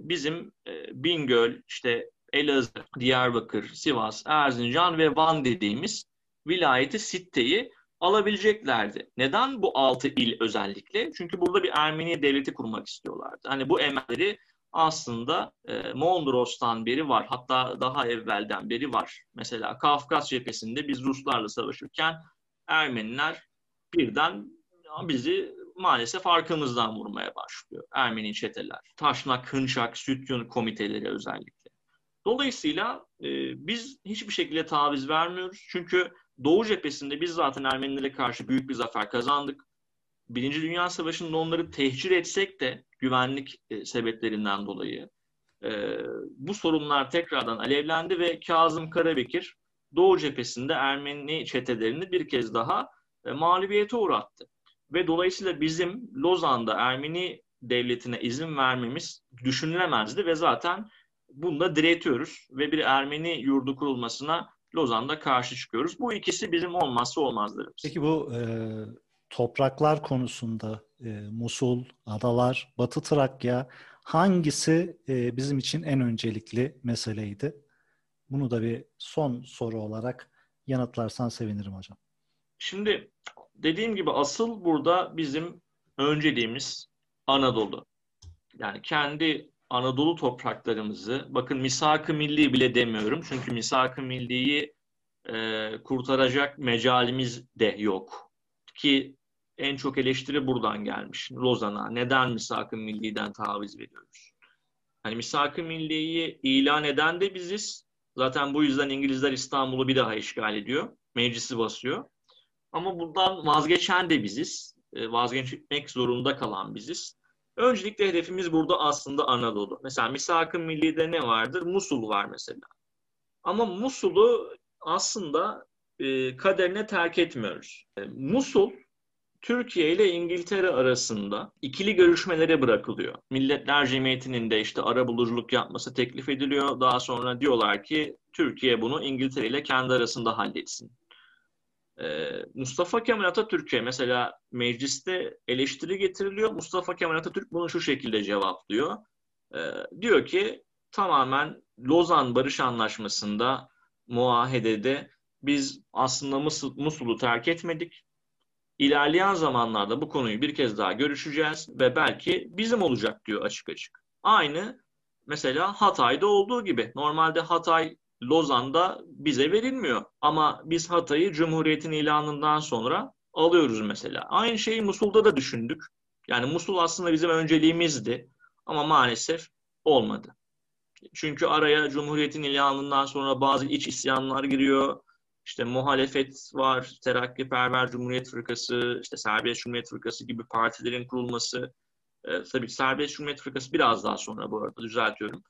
bizim Bingöl, işte Elazığ, Diyarbakır, Sivas, Erzincan ve Van dediğimiz vilayeti sitteyi alabileceklerdi. Neden bu altı il özellikle? Çünkü burada bir Ermeni devleti kurmak istiyorlardı. Hani bu emelleri aslında e, Mondros'tan beri var. Hatta daha evvelden beri var. Mesela Kafkas cephesinde biz Ruslarla savaşırken Ermeniler birden bizi maalesef arkamızdan vurmaya başlıyor. Ermeni çeteler. Taşnak, Hınçak, Sütyun komiteleri özellikle. Dolayısıyla e, biz hiçbir şekilde taviz vermiyoruz. Çünkü Doğu cephesinde biz zaten Ermenilere karşı büyük bir zafer kazandık. Birinci Dünya Savaşı'nda onları tehcir etsek de güvenlik e, sebeplerinden dolayı e, bu sorunlar tekrardan alevlendi ve Kazım Karabekir Doğu cephesinde Ermeni çetelerini bir kez daha e, mağlubiyete uğrattı. Ve dolayısıyla bizim Lozan'da Ermeni devletine izin vermemiz düşünülemezdi ve zaten bunda diretiyoruz ve bir Ermeni yurdu kurulmasına Lozan'da karşı çıkıyoruz. Bu ikisi bizim olmazsa olmazlarımız. Peki bu e, topraklar konusunda e, Musul, adalar, Batı Trakya hangisi e, bizim için en öncelikli meseleydi? Bunu da bir son soru olarak yanıtlarsan sevinirim hocam. Şimdi dediğim gibi asıl burada bizim önceliğimiz Anadolu. Yani kendi Anadolu topraklarımızı, bakın misak-ı milli bile demiyorum. Çünkü misak-ı milliyi e, kurtaracak mecalimiz de yok. Ki en çok eleştiri buradan gelmiş. Lozan'a neden misak-ı milliden taviz veriyoruz? Hani misak-ı milliyi ilan eden de biziz. Zaten bu yüzden İngilizler İstanbul'u bir daha işgal ediyor. Meclisi basıyor. Ama bundan vazgeçen de biziz. E, vazgeçmek zorunda kalan biziz. Öncelikle hedefimiz burada aslında Anadolu. Mesela Misak-ı Milli'de ne vardır? Musul var mesela. Ama Musul'u aslında e, kaderine terk etmiyoruz. E, Musul Türkiye ile İngiltere arasında ikili görüşmelere bırakılıyor. Milletler Cemiyeti'nin de işte ara buluculuk yapması teklif ediliyor. Daha sonra diyorlar ki Türkiye bunu İngiltere ile kendi arasında halletsin. Ee, Mustafa Kemal Atatürk'e mesela mecliste eleştiri getiriliyor. Mustafa Kemal Atatürk bunu şu şekilde cevaplıyor. Ee, diyor ki tamamen Lozan Barış Anlaşması'nda muahedede biz aslında Musul, Musul'u terk etmedik. İlerleyen zamanlarda bu konuyu bir kez daha görüşeceğiz ve belki bizim olacak diyor açık açık. Aynı mesela Hatay'da olduğu gibi. Normalde Hatay Lozan'da bize verilmiyor. Ama biz Hatay'ı Cumhuriyet'in ilanından sonra alıyoruz mesela. Aynı şeyi Musul'da da düşündük. Yani Musul aslında bizim önceliğimizdi. Ama maalesef olmadı. Çünkü araya Cumhuriyet'in ilanından sonra bazı iç isyanlar giriyor. işte muhalefet var, Terakkiperver Cumhuriyet Fırkası, işte Serbest Cumhuriyet Fırkası gibi partilerin kurulması. E, tabii Serbest Cumhuriyet Fırkası biraz daha sonra bu arada düzeltiyorum.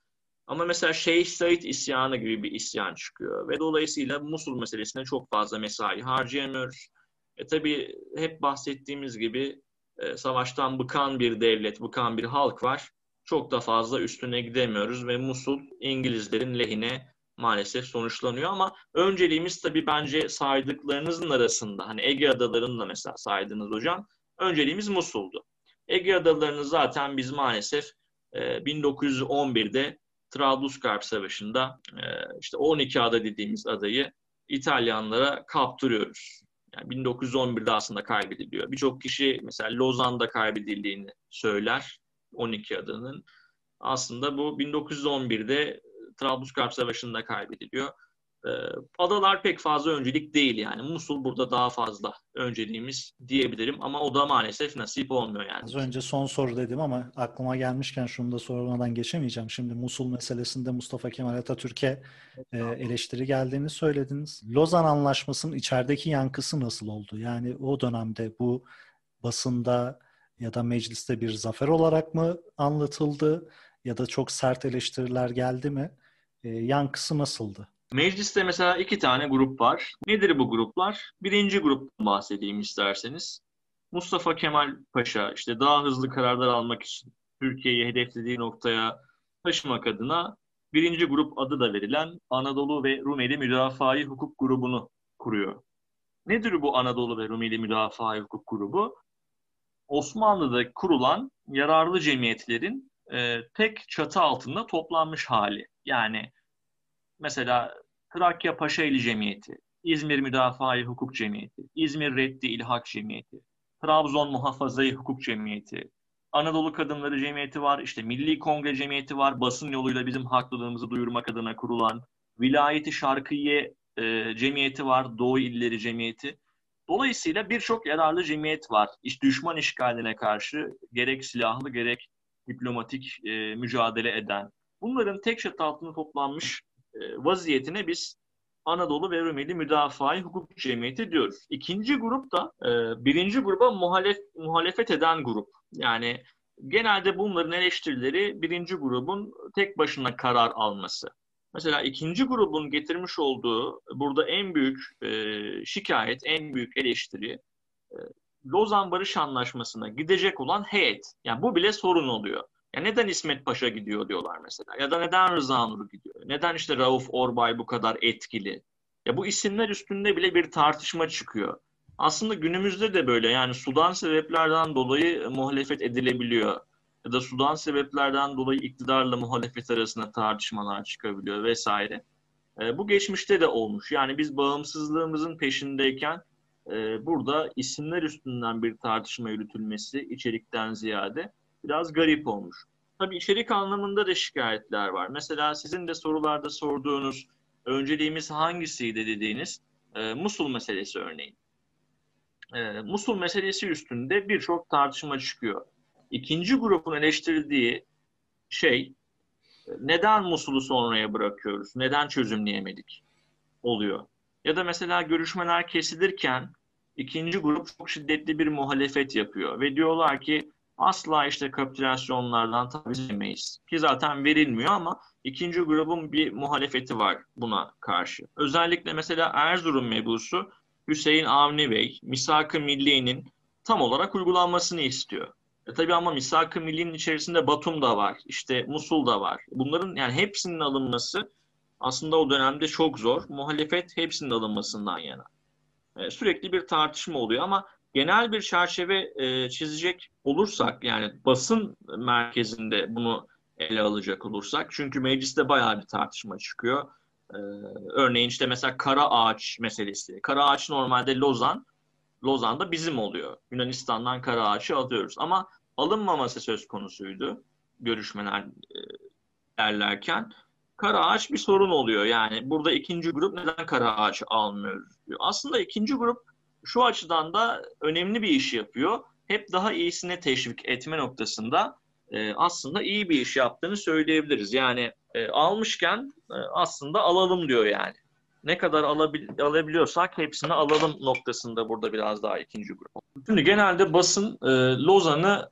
Ama mesela Şeyh Said isyanı gibi bir isyan çıkıyor. Ve dolayısıyla Musul meselesine çok fazla mesai harcayamıyoruz. E tabii hep bahsettiğimiz gibi e, savaştan bıkan bir devlet, bıkan bir halk var. Çok da fazla üstüne gidemiyoruz ve Musul İngilizlerin lehine maalesef sonuçlanıyor ama önceliğimiz tabii bence saydıklarınızın arasında hani Ege Adaları'nı da mesela saydınız hocam. Önceliğimiz Musul'du. Ege Adaları'nı zaten biz maalesef e, 1911'de Trablusgarp Savaşı'nda e, işte 12 ada dediğimiz adayı İtalyanlara kaptırıyoruz. Yani 1911'de aslında kaybediliyor. Birçok kişi mesela Lozan'da kaybedildiğini söyler 12 adanın. Aslında bu 1911'de Trablusgarp Savaşı'nda kaybediliyor. Ee, adalar pek fazla öncelik değil yani. Musul burada daha fazla önceliğimiz diyebilirim ama o da maalesef nasip olmuyor yani. Az önce son soru dedim ama aklıma gelmişken şunu da sormadan geçemeyeceğim. Şimdi Musul meselesinde Mustafa Kemal Atatürk'e e, eleştiri geldiğini söylediniz. Lozan Anlaşması'nın içerideki yankısı nasıl oldu? Yani o dönemde bu basında ya da mecliste bir zafer olarak mı anlatıldı ya da çok sert eleştiriler geldi mi? E, yankısı nasıldı? Mecliste mesela iki tane grup var. Nedir bu gruplar? Birinci gruptan bahsedeyim isterseniz. Mustafa Kemal Paşa işte daha hızlı kararlar almak için Türkiye'yi hedeflediği noktaya taşımak adına birinci grup adı da verilen Anadolu ve Rumeli Müdafaa Hukuk Grubu'nu kuruyor. Nedir bu Anadolu ve Rumeli Müdafaa Hukuk Grubu? Osmanlı'da kurulan yararlı cemiyetlerin e, tek çatı altında toplanmış hali. Yani mesela Trakya Paşaeli Cemiyeti, İzmir Müdafaa Hukuk Cemiyeti, İzmir Reddi İlhak Cemiyeti, Trabzon Muhafazayı Hukuk Cemiyeti, Anadolu Kadınları Cemiyeti var, işte Milli Kongre Cemiyeti var, basın yoluyla bizim haklılığımızı duyurmak adına kurulan, Vilayeti Şarkıye e, Cemiyeti var, Doğu İlleri Cemiyeti. Dolayısıyla birçok yararlı cemiyet var. İş, düşman işgaline karşı gerek silahlı gerek diplomatik e, mücadele eden. Bunların tek çatı altında toplanmış vaziyetine biz Anadolu ve Rumeli Müdafaa Hukuk Cemiyeti diyoruz. İkinci grup da e, birinci gruba muhalef, muhalefet eden grup. Yani genelde bunların eleştirileri birinci grubun tek başına karar alması. Mesela ikinci grubun getirmiş olduğu burada en büyük e, şikayet, en büyük eleştiri e, Lozan Barış Anlaşması'na gidecek olan heyet. Yani bu bile sorun oluyor. Ya neden İsmet Paşa gidiyor diyorlar mesela. Ya da neden Rıza Nur gidiyor. Neden işte Rauf Orbay bu kadar etkili. Ya bu isimler üstünde bile bir tartışma çıkıyor. Aslında günümüzde de böyle yani sudan sebeplerden dolayı muhalefet edilebiliyor. Ya da sudan sebeplerden dolayı iktidarla muhalefet arasında tartışmalar çıkabiliyor vesaire. E, bu geçmişte de olmuş. Yani biz bağımsızlığımızın peşindeyken e, burada isimler üstünden bir tartışma yürütülmesi içerikten ziyade biraz garip olmuş. Tabii içerik anlamında da şikayetler var. Mesela sizin de sorularda sorduğunuz önceliğimiz hangisiydi dediğiniz e, Musul meselesi örneğin. E, Musul meselesi üstünde birçok tartışma çıkıyor. İkinci grubun eleştirdiği şey neden Musul'u sonraya bırakıyoruz? Neden çözümleyemedik? Oluyor. Ya da mesela görüşmeler kesilirken ikinci grup çok şiddetli bir muhalefet yapıyor ve diyorlar ki asla işte kapitülasyonlardan taviz yemeyiz. Ki zaten verilmiyor ama ikinci grubun bir muhalefeti var buna karşı. Özellikle mesela Erzurum mebusu Hüseyin Avni Bey, Misak-ı Milliye'nin tam olarak uygulanmasını istiyor. E tabii ama Misak-ı Milli'nin içerisinde Batum da var, işte Musul da var. Bunların yani hepsinin alınması aslında o dönemde çok zor. Muhalefet hepsinin alınmasından yana. E, sürekli bir tartışma oluyor ama genel bir çerçeve e, çizecek olursak yani basın merkezinde bunu ele alacak olursak çünkü mecliste bayağı bir tartışma çıkıyor. Ee, örneğin işte mesela kara ağaç meselesi. Kara ağaç normalde Lozan, Lozan'da bizim oluyor. Yunanistan'dan kara ağaçı alıyoruz. Ama alınmaması söz konusuydu görüşmeler e, derlerken. Kara ağaç bir sorun oluyor. Yani burada ikinci grup neden kara ağaç almıyoruz diyor. Aslında ikinci grup şu açıdan da önemli bir iş yapıyor. Hep daha iyisine teşvik etme noktasında e, aslında iyi bir iş yaptığını söyleyebiliriz. Yani e, almışken e, aslında alalım diyor yani. ne kadar alabil, alabiliyorsak hepsini alalım noktasında burada biraz daha ikinci grup. Şimdi genelde basın e, Lozan'ı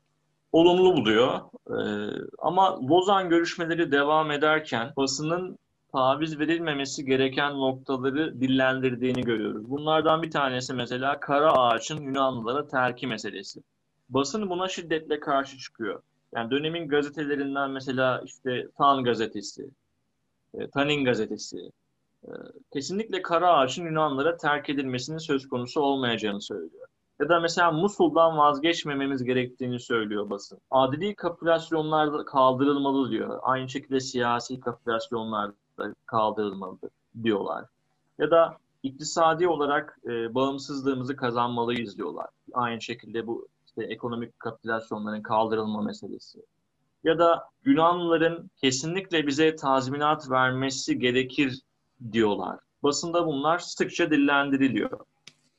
olumlu buluyor. E, ama Lozan görüşmeleri devam ederken basının taviz verilmemesi gereken noktaları dillendirdiğini görüyoruz. Bunlardan bir tanesi mesela Kara Ağaç'ın Yunanlılara terki meselesi. Basın buna şiddetle karşı çıkıyor. Yani dönemin gazetelerinden mesela işte Tan gazetesi, e, Tanin gazetesi, e, kesinlikle Kara Ağaç'ın Yunanlara terk edilmesinin söz konusu olmayacağını söylüyor. Ya da mesela Musul'dan vazgeçmememiz gerektiğini söylüyor basın. Adili kapitülasyonlar kaldırılmalı diyor. Aynı şekilde siyasi kapitülasyonlar da kaldırılmalı diyorlar. Ya da iktisadi olarak e, bağımsızlığımızı kazanmalıyız diyorlar. Aynı şekilde bu işte ekonomik kapitülasyonların kaldırılma meselesi. Ya da Yunanlıların kesinlikle bize tazminat vermesi gerekir diyorlar. Basında bunlar sıkça dillendiriliyor.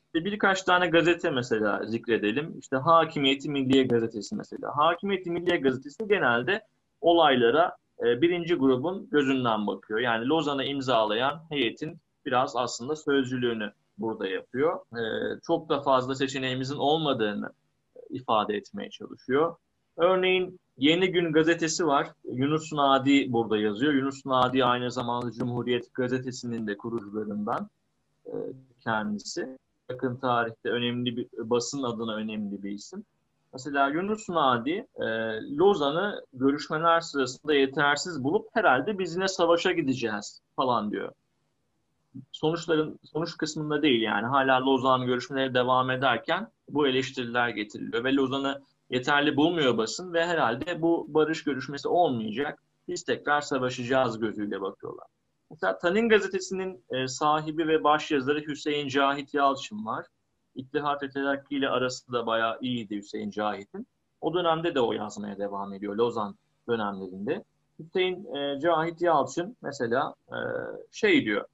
İşte birkaç tane gazete mesela zikredelim. İşte Hakimiyeti Milliye Gazetesi mesela. Hakimiyeti Milliye Gazetesi genelde olaylara e, birinci grubun gözünden bakıyor. Yani Lozan'ı imzalayan heyetin biraz aslında sözcülüğünü burada yapıyor. E, çok da fazla seçeneğimizin olmadığını ifade etmeye çalışıyor. Örneğin Yeni Gün gazetesi var. Yunus Nadi burada yazıyor. Yunus Nadi aynı zamanda Cumhuriyet gazetesinin de kurucularından e, kendisi. Yakın tarihte önemli bir basın adına önemli bir isim. Mesela Yunus Nadi e, Lozan'ı görüşmeler sırasında yetersiz bulup herhalde biz yine savaşa gideceğiz falan diyor. Sonuçların sonuç kısmında değil yani hala Lozan görüşmeleri devam ederken bu eleştiriler getiriliyor ve Lozan'ı yeterli bulmuyor basın ve herhalde bu barış görüşmesi olmayacak. Biz tekrar savaşacağız gözüyle bakıyorlar. Mesela Tanin gazetesinin e, sahibi ve başyazarı Hüseyin Cahit Yalçın var. İttihat ve Terakki ile arası da bayağı iyiydi Hüseyin Cahit'in. O dönemde de o yazmaya devam ediyor Lozan dönemlerinde. Hüseyin e, Cahit Yalçın mesela e, şey diyor,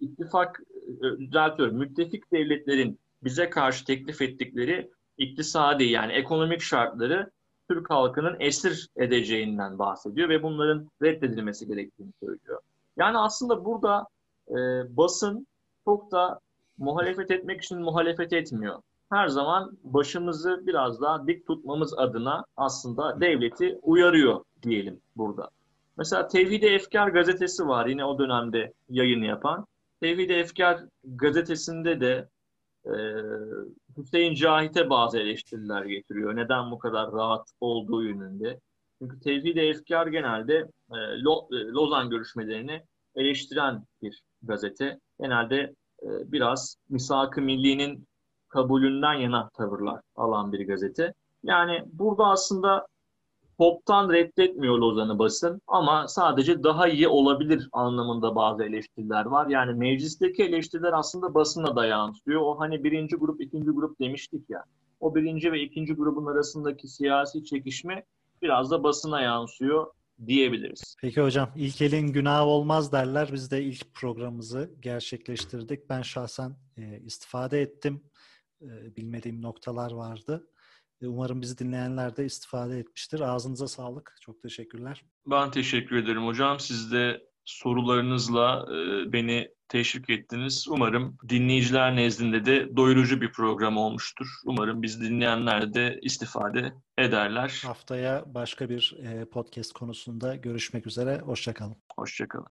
ittifak, e, düzeltiyorum, müttefik devletlerin bize karşı teklif ettikleri iktisadi yani ekonomik şartları Türk halkının esir edeceğinden bahsediyor ve bunların reddedilmesi gerektiğini söylüyor. Yani aslında burada e, basın çok da muhalefet etmek için muhalefet etmiyor. Her zaman başımızı biraz daha dik tutmamız adına aslında devleti uyarıyor diyelim burada. Mesela Tevhid-i Efkar gazetesi var yine o dönemde yayın yapan. Tevhid-i Efkar gazetesinde de e, Hüseyin Cahit'e bazı eleştiriler getiriyor. Neden bu kadar rahat olduğu yönünde. Çünkü Tevhid-i Efkar genelde e, Lo, e, Lozan görüşmelerini eleştiren bir gazete. Genelde biraz misak-ı millinin kabulünden yana tavırlar alan bir gazete. Yani burada aslında toptan reddetmiyor Lozan'ı basın ama sadece daha iyi olabilir anlamında bazı eleştiriler var. Yani meclisteki eleştiriler aslında basına da yansıyor. O hani birinci grup, ikinci grup demiştik ya. O birinci ve ikinci grubun arasındaki siyasi çekişme biraz da basına yansıyor diyebiliriz. Peki hocam ilk elin günahı olmaz derler. Biz de ilk programımızı gerçekleştirdik. Ben şahsen e, istifade ettim. E, bilmediğim noktalar vardı. Umarım bizi dinleyenler de istifade etmiştir. Ağzınıza sağlık. Çok teşekkürler. Ben teşekkür ederim hocam. Siz de sorularınızla e, beni teşvik ettiniz. Umarım dinleyiciler nezdinde de doyurucu bir program olmuştur. Umarım biz dinleyenler de istifade ederler. Haftaya başka bir e, podcast konusunda görüşmek üzere. Hoşçakalın. Hoşçakalın.